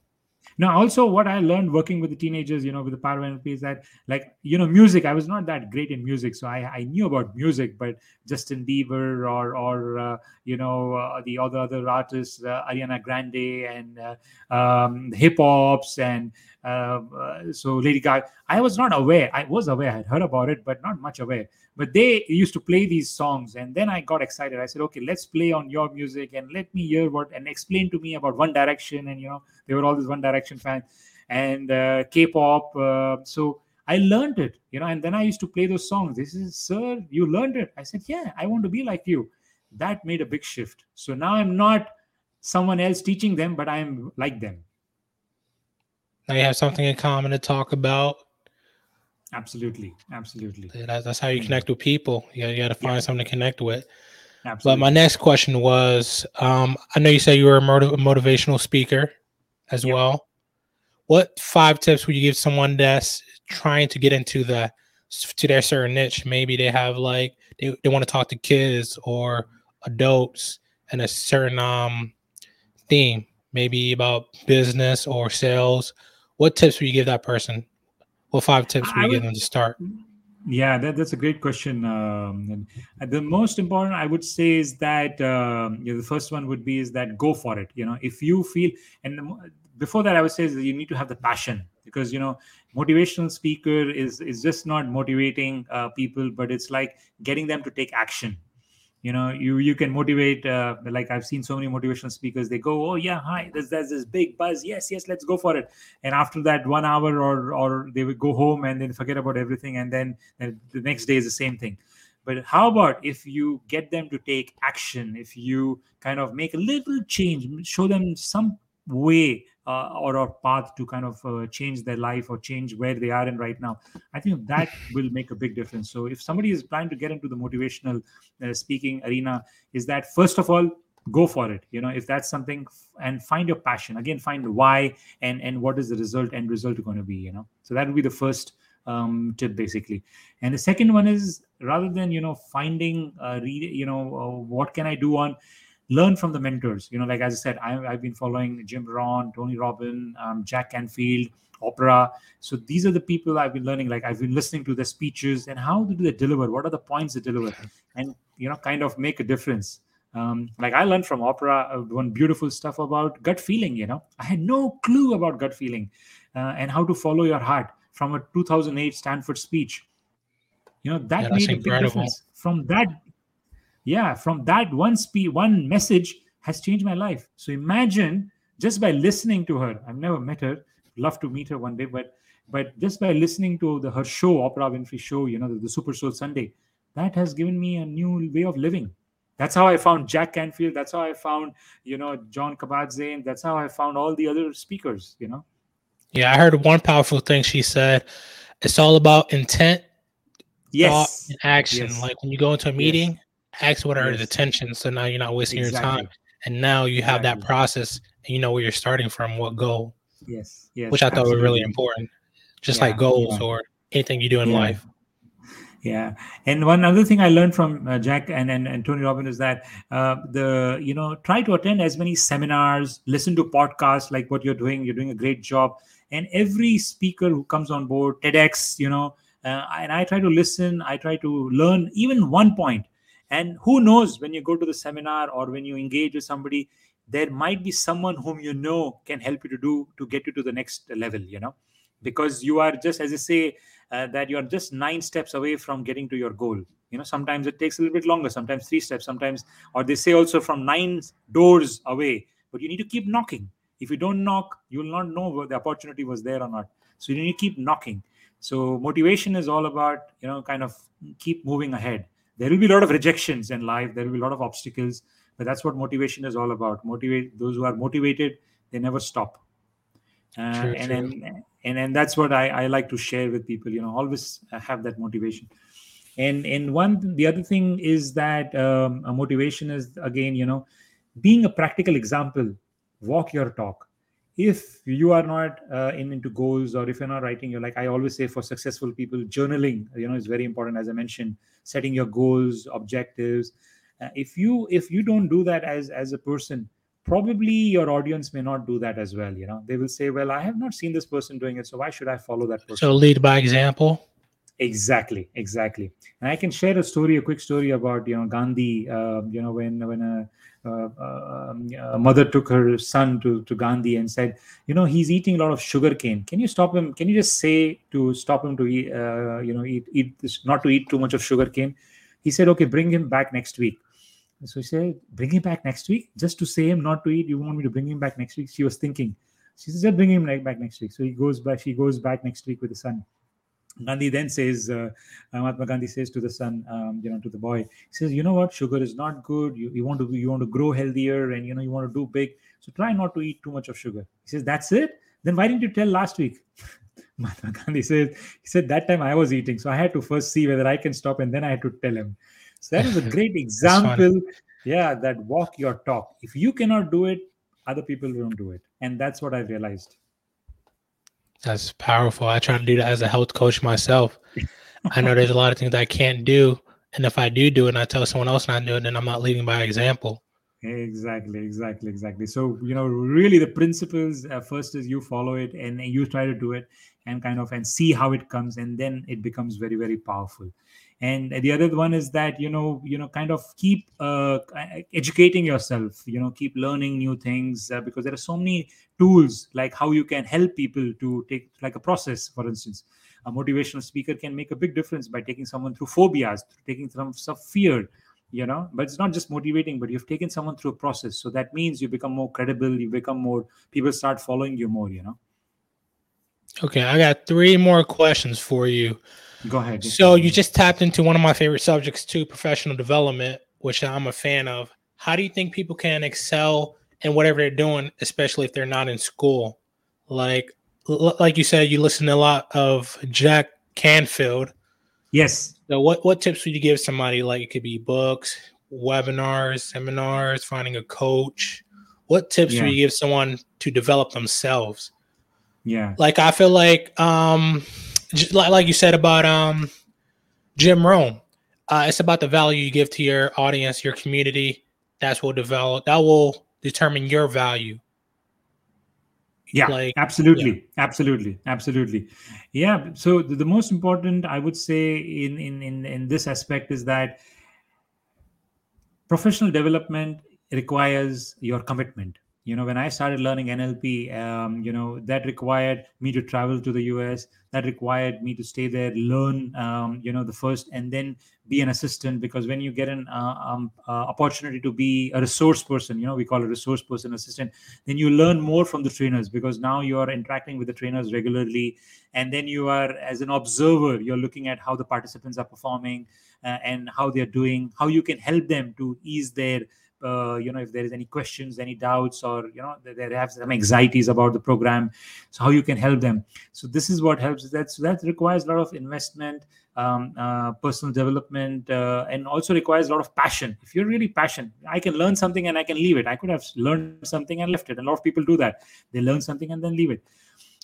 Now, also, what I learned working with the teenagers, you know, with the Power NLP is that, like, you know, music. I was not that great in music, so I, I knew about music, but Justin Bieber or or uh, you know uh, the other other artists, uh, Ariana Grande and uh, um, hip hops and so Lady Gaga. I was not aware. I was aware. I had heard about it, but not much aware. But they used to play these songs, and then I got excited. I said, "Okay, let's play on your music and let me hear what and explain to me about One Direction." And you know, they were all these One Direction fans and uh, K-pop. Uh, so I learned it, you know, and then I used to play those songs. This is, sir, you learned it. I said, yeah, I want to be like you. That made a big shift. So now I'm not someone else teaching them, but I'm like them. Now you have something in common to talk about. Absolutely, absolutely. That's, that's how you connect with people. You got, you got to find yeah. something to connect with. Absolutely. But my next question was, um, I know you said you were a, motiv- motivational speaker as yep. well. What five tips would you give someone that's trying to get into the to their certain niche? Maybe they have like they, they want to talk to kids or adults and a certain um theme, maybe about business or sales what tips would you give that person? What five tips would you would, give them to start? Yeah, that, that's a great question. Um, the most important, I would say, is that um, you know, the first one would be is that go for it. You know, if you feel, and before that, I would say is that you need to have the passion because you know, motivational speaker is is just not motivating uh, people, but it's like getting them to take action you know you you can motivate uh, like i've seen so many motivational speakers they go oh yeah hi there's, there's this big buzz. Yes yes let's go for it. And after that one hour or or they would go home and then forget about everything and then the next day is the same thing. But how about if you get them to take action if you kind of make a little change show them some way uh, or a path to kind of uh, change their life or change where they are in right now. I think that will make a big difference. So if somebody is planning to get into the motivational uh, speaking arena is that first of all go for it. You know if that's something and find your passion. Again find why and and what is the result end result going to be you know. So that would be the first um, tip basically. And the second one is rather than you know finding uh, you know uh, what can i do on learn from the mentors. You know, like as I said, I, have been following Jim Rohn, Tony Robbins, um, Jack Canfield, Oprah. So these are the people I've been learning. Like I've been listening to their speeches and how do they deliver? What are the points they deliver? And you know, kind of make a difference. Um, like I learned from Oprah uh, one beautiful stuff about gut feeling. You know, I had no clue about gut feeling uh, and how to follow your heart from a 2008 Stanford speech. You know that yeah, made a big difference. From that, yeah, from that one speech, one message has changed my life. So imagine just by listening to her. I've never met her. Love to meet her one day, but but just by listening to the her show, Oprah Winfrey Show, you know, the, the Super Soul Sunday, that has given me a new way of living. That's how I found Jack Canfield. That's how I found, you know, John Kabat-Zinn. That's how I found all the other speakers, you know. Yeah, I heard one powerful thing she said. It's all about intent yes. and action. Yes. Like when you go into a meeting, yes. Ask what are yes. the intentions. So now you're not wasting exactly. your time. And now you have exactly. that process and you know where you're starting from, what goal. Yes. Yes. Which I thought was really important. Just yeah. like goals yeah. or anything you do in yeah. life. Yeah, and one other thing I learned from uh, Jack and, and, and Tony Robbins is that uh, the you know try to attend as many seminars, listen to podcasts like what you're doing. You're doing a great job, and every speaker who comes on board, TEDx, you know, uh, and I try to listen, I try to learn even one point. And who knows when you go to the seminar or when you engage with somebody, there might be someone whom you know can help you to do to get you to the next level, you know, because you are just, as I say, uh, that you are just nine steps away from getting to your goal. You know, sometimes it takes a little bit longer, sometimes three steps, sometimes, or they say also from nine doors away, but you need to keep knocking. If you don't knock, you will not know whether the opportunity was there or not. So you need to keep knocking so motivation is all about you know kind of keep moving ahead there will be a lot of rejections in life. There will be a lot of obstacles but that's what motivation is all about. Motivate those who are motivated they never stop. Uh, true, and, true. and and and that's what I, I like to share with people you know always have that motivation. And and one the other thing is that um, a motivation is again you know being a practical example walk your talk if you are not uh, in into goals or if you're not writing you're like i always say for successful people journaling you know is very important as i mentioned setting your goals objectives. Uh, if you if you don't do that as as a person probably your audience may not do that as well you know. They will say well i have not seen this person doing it so why should i follow that person? So lead by example? Exactly exactly. And i can share a story a quick story about you know gandhi uh, you know when when a a mother took her son to, to Gandhi and said, you know, he's eating a lot of sugar cane. Can you stop him? Can you just say to stop him to eat, uh, you know, eat, eat this, not to eat too much of sugar cane? He said, okay, bring him back next week. So he said, bring him back next week just to say him not to eat. You want me to bring him back next week? She was thinking. She said, bring him back next week. So he goes back. She goes back next week with the son. Gandhi then says, uh, Mahatma Gandhi says to the son, um, you know, to the boy, he says, you know what, sugar is not good. You, you want to you want to grow healthier, and you know you want to do big. So try not to eat too much of sugar. He says, that's it. Then why didn't you tell last week? Mahatma Gandhi says, he said that time I was eating, so I had to first see whether I can stop, and then I had to tell him. So that is a great example. yeah, that walk your talk. If you cannot do it, other people won't do it, and that's what I realized. That's powerful. I try to do that as a health coach myself. I know there's a lot of things I can't do. And if I do do it and I tell someone else not to do it, then I'm not leading by example. Exactly, exactly, exactly. So, you know, really the principles uh, first is you follow it and you try to do it and kind of and see how it comes and then it becomes very, very powerful and the other one is that you know you know kind of keep uh, educating yourself you know keep learning new things uh, because there are so many tools like how you can help people to take like a process for instance. A motivational speaker can make a big difference by taking someone through phobias taking some, some fear you know. But it's not just motivating but you've taken someone through a process. So that means you become more credible you become more people start following you more you know. Okay i got three more questions for you Go ahead. So you just tapped into one of my favorite subjects too, professional development, which I'm a fan of. How do you think people can excel in whatever they're doing, especially if they're not in school? Like, like you said, you listen to a lot of Jack Canfield. Yes. So what what tips would you give somebody? Like it could be books, webinars, seminars, finding a coach. What tips yeah. would you give someone to develop themselves? Yeah. Like I feel like um like you said about um Jim Rohn, uh, it's about the value you give to your audience, your community, that's will develop that will determine your value. Yeah like, absolutely. yeah. absolutely. Absolutely. Yeah so the, the, most important i would say in, in in in this aspect is that professional development requires your commitment you know when i started learning nlp um, you know that required me to travel to the us that required me to stay there learn um, you know the first and then be an assistant because when you get an uh, um, uh, opportunity to be a resource person you know we call a resource person assistant then you learn more from the trainers because now you are interacting with the trainers regularly and then you are as an observer you're looking at how the participants are performing uh, and how they're doing how you can help them to ease their uh, you know if there is any questions any doubts or you know they have some anxieties about the program so how you can help them. So this is what helps that so that requires a lot of investment um, uh, personal development uh, and also requires a lot of passion. If you're really passionate i can learn something and i can leave it. I could have learned something and left it a lot of people do that. They learn something and then leave it.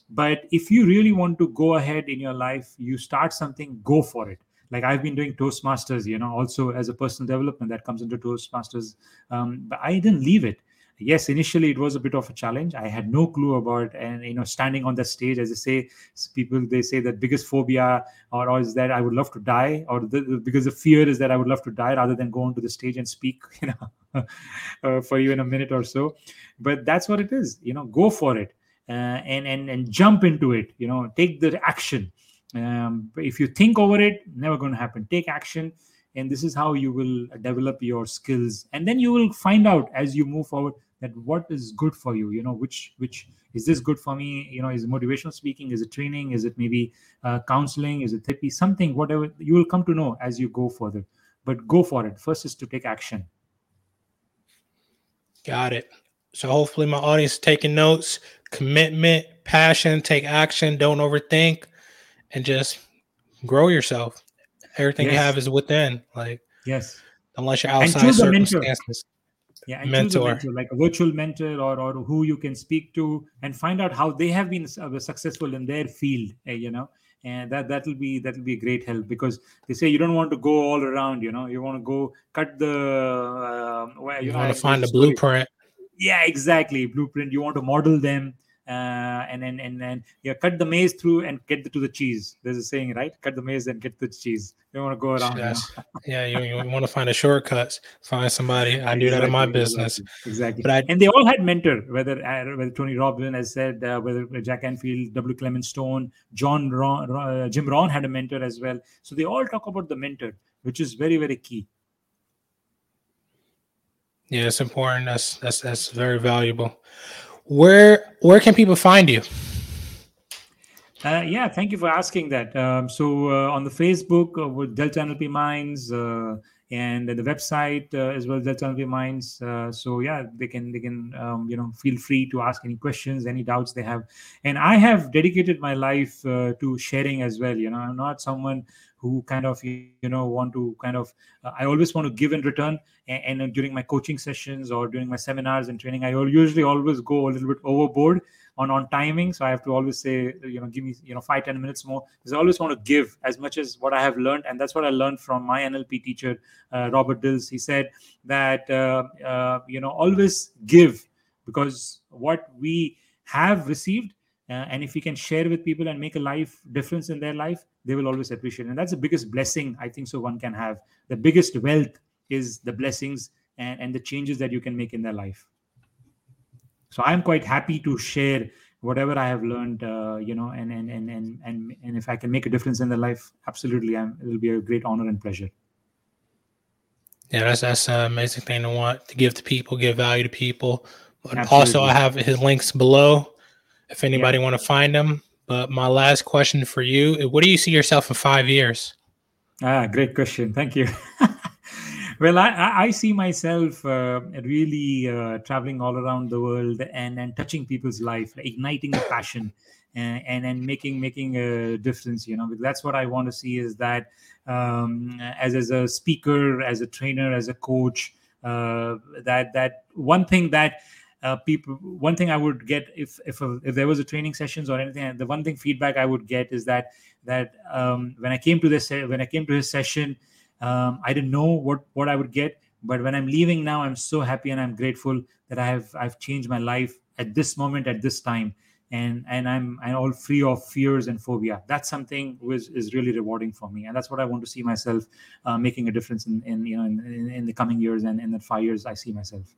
But if you really want to go ahead in your life you start something go for it like I've been doing Toastmasters, you know, also as a personal development that comes into Toastmasters. Um, but I didn't leave it. Yes, initially it was a bit of a challenge. I had no clue about, and you know, standing on the stage, as I say, people they say that biggest phobia or, or is that I would love to die, or the, because the fear is that I would love to die rather than go onto the stage and speak, you know, uh, for you in a minute or so. But that's what it is, you know, go for it. Uh, and and and jump into it you know take the action um, if you think over it never going to happen. Take action and this is how you will develop your skills. And then you will find out as you move forward that what is good for you you know which which is this good for me? You know is motivational speaking? Is it training? Is it maybe uh, counseling? Is it therapy? Something whatever you will come to know as you go further. But go for it. First is to take action. Got it. So hopefully my audience taking notes. Commitment passion take action. Don't overthink and just grow yourself. Everything yes. you have is within. Like yes, unless you're outside circumstances. Yeah, and mentor. mentor, like a virtual mentor or, or who you can speak to and find out how they have been uh, successful in their field, eh, you know, and that that'll be that'll be a great help because they say you don't want to go all around, you know, you want to go cut the. Uh, well, you, you want to find a blueprint. Yeah, exactly, blueprint. You want to model them uh, and then and then yeah, cut the maze through and get the, to the cheese. There's a saying, right? Cut the maze and get the cheese. You want to go around. Yes. You know? yeah, you, you want to find a shortcuts. Find somebody. I do exactly, that in my business. Exactly. But I, and they all had mentor. Whether uh, whether Tony Robbins has said, uh, whether Jack Canfield, W. Clement Stone, John Ron, uh, Jim Rohn had a mentor as well. So they all talk about the mentor, which is very very key. Yeah, it's important. That's that's that's very valuable. Where where can people find you? Uh, yeah, thank you for asking that. Um, so uh, on the Facebook uh, with Delta NLP Minds uh, and the website uh, as well, Delta NLP Minds. Uh, so yeah, they can they can um, you know feel free to ask any questions, any doubts they have. And I have dedicated my life to sharing as well. You know, I'm not someone who kind of you know want to kind of uh, i always want to give in return. And, and, during my coaching sessions or during my seminars and training i usually always go a little bit overboard on on timing. So i have to always say you know give me you know five ten minutes more. Because i always want to give as much as what i have learned. And that's what i learned from my nlp teacher uh, robert dilts. He said that uh, uh, you know always give because what we have received uh, and if we can share with people and make a life difference in their life they will always appreciate it. and that's the biggest blessing i think so one can have. The biggest wealth is the blessings and, and the changes that you can make in their life. So i'm quite happy to share whatever i have learned uh, you know and, and and and and and if i can make a difference in their life absolutely I'm, it will be a great honor and pleasure. Yeah that's that's an amazing thing to want to give to people give value to people. But also i have his links below. If anybody yeah. want to find him but my last question for you: What do you see yourself in five years? Ah, great question. Thank you. well, I, I see myself uh, really uh, traveling all around the world and, and touching people's life, igniting the passion, and, and and making making a difference. You know, that's what I want to see. Is that um, as as a speaker, as a trainer, as a coach, uh, that that one thing that uh, people one thing i would get if if a, if there was a training sessions or anything the one thing feedback i would get is that that um, when i came to this when i came to his session um, i didn't know what what i would get but when i'm leaving now i'm so happy and i'm grateful that i have i've changed my life at this moment at this time. And and i'm i'm all free of fears and phobia. That's something which is really rewarding for me. And that's what i want to see myself uh, making a difference in, in you know in, in, in the coming years and in the five years i see myself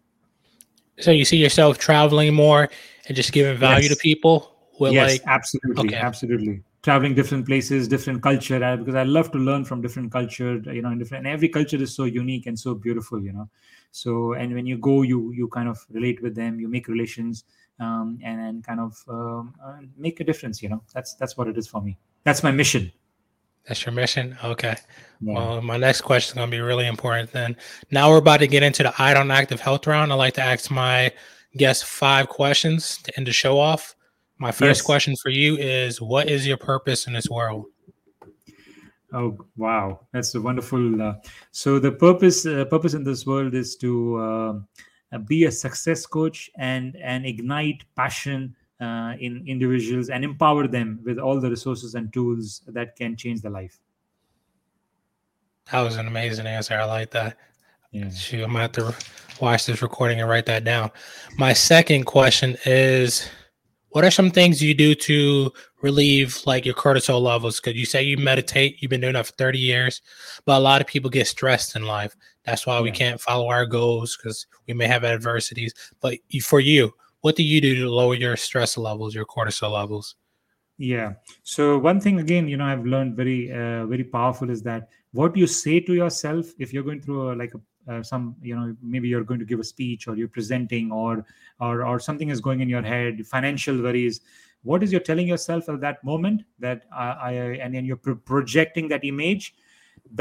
so you see yourself traveling more and just giving value yes. to people with yes, like absolutely okay. absolutely. Traveling different places different culture uh, because i love to learn from different culture you know and different and every culture is so unique and so beautiful you know. So and when you go you you kind of relate with them you make relations um, and and kind of um, uh, make a difference you know. That's that's what it is for me. That's my mission that's your mission okay yeah. well my next question is going to be really important then now we're about to get into the i don't active health round i like to ask my guests five questions to end the show off my first yes. question for you is what is your purpose in this world Oh wow, that's a wonderful. Uh, so the purpose uh, purpose in this world is to uh, be a success coach and and ignite passion uh, in individuals and empower them with all the resources and tools that can change their life. That was an amazing answer. I like that. Yeah. Shoot, I'm gonna have to watch this recording and write that down. My second question is what are some things you do to relieve like your cortisol levels because you say you meditate you've been doing that for 30 years but a lot of people get stressed in life that's why yeah. we can't follow our goals because we may have adversities but for you what do you do to lower your stress levels your cortisol levels? Yeah. So one thing again you know i've learned very uh, very powerful is that what you say to yourself if you're going through a, like a uh, some you know maybe you're going to give a speech or you're presenting or or or something is going in your head financial worries what is you're telling yourself at that moment that I, I and then you're pro- projecting that image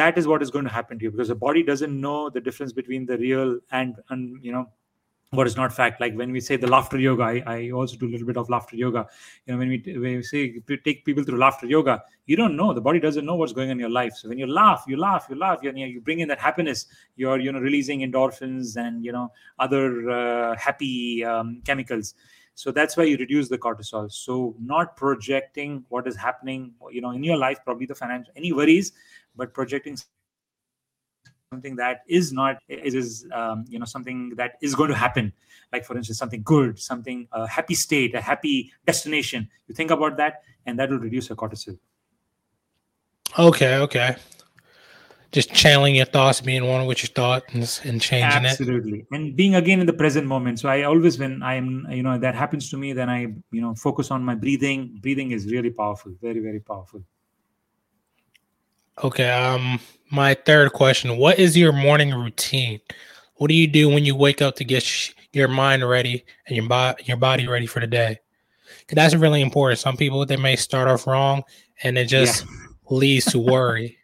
that is what is going to happen to you because the body doesn't know the difference between the real and and you know what is not fact. Like when we say the laughter yoga I, I also do a little bit of laughter yoga. You know when we, when we say take people through laughter yoga you don't know. The body doesn't know what's going on in your life. So when you laugh you laugh you laugh you, you bring in that happiness. You're you know releasing endorphins and you know other uh, happy um, chemicals. So that's why you reduce the cortisol. So not projecting what is happening you know in your life probably the financial any worries but projecting something that is not is, is um, you know something that is going to happen like for instance something good something a happy state a happy destination you think about that and that will reduce your cortisol okay okay just channeling your thoughts, being one with your thoughts and changing Absolutely. it. Absolutely. And being again in the present moment. So I always, when I'm, you know, that happens to me, then I, you know, focus on my breathing. Breathing is really powerful. Very, very powerful. Okay. Um, my third question: What is your morning routine? What do you do when you wake up to get sh- your mind ready and your body your body ready for the day? Because that's really important. Some people they may start off wrong, and it just yeah. leads to worry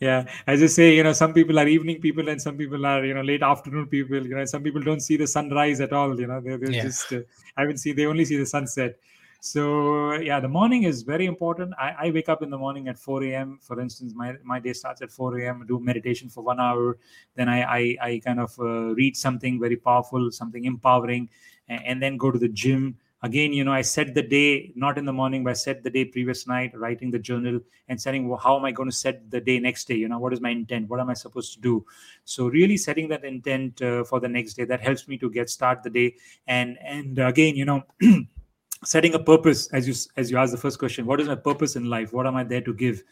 yeah as i say you know some people are evening people and some people are you know late afternoon people you know some people don't see the sunrise at all you know they're, they're yeah. just uh, haven't see they only see the sunset so yeah the morning is very important. I, I, wake up in the morning at 4 a.m for instance my, my day starts at 4 a.m do meditation for one hour. Then i i, I kind of uh, read something very powerful something empowering and, and then go to the gym. Again you know i set the day not in the morning but i set the day previous night writing the journal and setting well, how am i going to set the day next day? You know what is my intent? What am i supposed to do? So really setting that intent uh, for the next day that helps me to get start the day. And and again you know setting a purpose as you as you asked the first question what is my purpose in life what am i there to give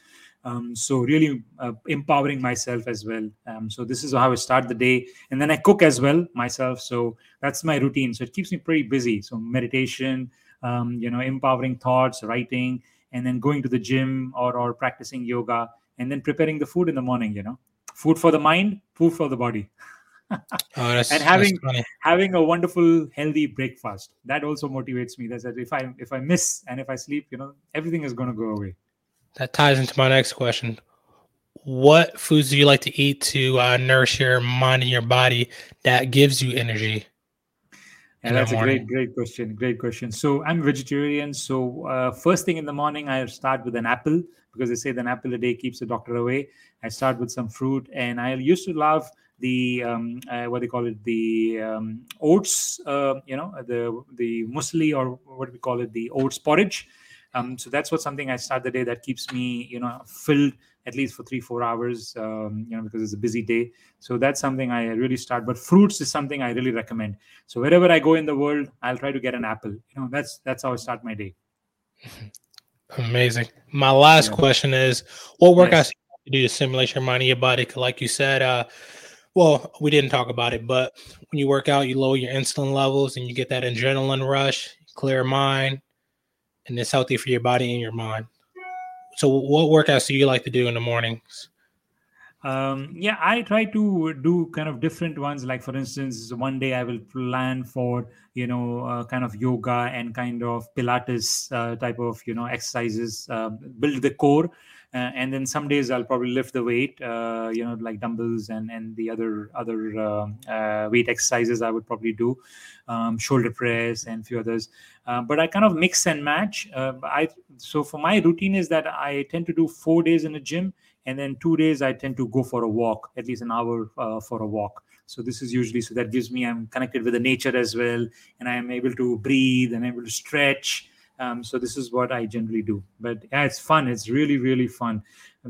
um, so really uh, empowering myself as well. Um, so this is how I start the day, and then I cook as well myself. So that's my routine. So it keeps me pretty busy. So meditation, um, you know, empowering thoughts, writing, and then going to the gym or or practicing yoga, and then preparing the food in the morning. You know, food for the mind, food for the body. oh, and having having a wonderful healthy breakfast that also motivates me that if i if i miss and if i sleep you know everything is going to go away that ties into my next question. What foods do you like to eat to uh, nourish your mind and your body that gives you energy? Yeah, that's a great, great question. Great question. So I'm vegetarian. So uh, first thing in the morning, I start with an apple because they say an apple a day keeps the doctor away. I start with some fruit, and I used to love the um, uh, what they call it, the um, oats. Uh, you know, the the muesli or what we call it, the oats porridge Um, so that's what something I start the day that keeps me, you know, filled at least for three, four hours, um, you know, because it's a busy day. So that's something I really start. But fruits is something I really recommend. So wherever I go in the world, I'll try to get an apple. You know, that's that's how I start my day. Amazing. My last yeah. question is, what workouts yes. do you do to simulate your mind and your body? Like you said, uh, well, we didn't talk about it, but when you work out, you lower your insulin levels and you get that adrenaline rush, clear mind, and it's healthy for your body and your mind. So, what workouts do you like to do in the mornings? Um, yeah, I try to do kind of different ones. Like, for instance, one day I will plan for, you know, uh, kind of yoga and kind of Pilates uh, type of, you know, exercises, uh, build the core uh, and then some days I'll probably lift the weight, uh, you know, like dumbbells and and the other other uh, uh weight exercises I would probably do, um, shoulder press and few others. But I kind of mix and match. I so for my routine is that I tend to do four days in a gym, and then two days I tend to go for a walk, at least an hour for a walk. So this is usually so that gives me I'm connected with the nature as well, and I am able to breathe and able to stretch um, so this is what I generally do. But yeah, it's fun. It's really, really fun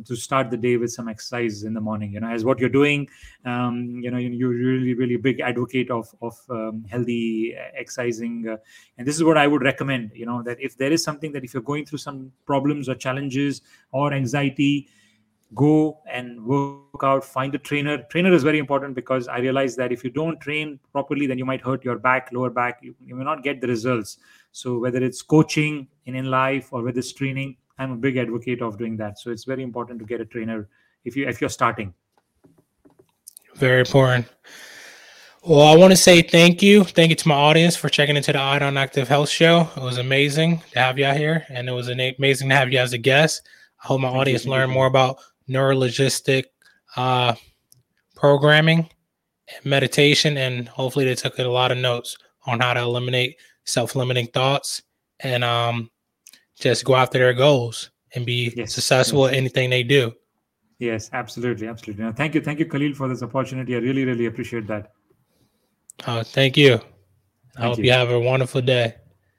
to start the day with some exercise in the morning. You know, as what you're doing, um, you know, you're really, really big advocate of of um, healthy exercising, uh, and this is what I would recommend. You know, that if there is something that if you're going through some problems or challenges or anxiety, go and work out find a trainer. Trainer is very important because i realize that if you don't train properly then you might hurt your back lower back. You, you may not get the results. So whether it's coaching in in life or whether it's training i'm a big advocate of doing that. So it's very important to get a trainer if you if you're starting. Very important. Well i want to say thank you. Thank you to my audience for checking into the Eye on active health show. It was amazing to have you out here and it was amazing to have you as a guest. I hope my thank audience learn more about neurologistic uh, programming and meditation, and hopefully they took a lot of notes on how to eliminate self-limiting thoughts and um, just go after their goals and be yes. successful yes. at anything they do. Yes, absolutely, absolutely. Now, thank you, thank you, Khalil, for this opportunity. I really, really appreciate that. Uh, thank you. Thank I hope you. you have a wonderful day.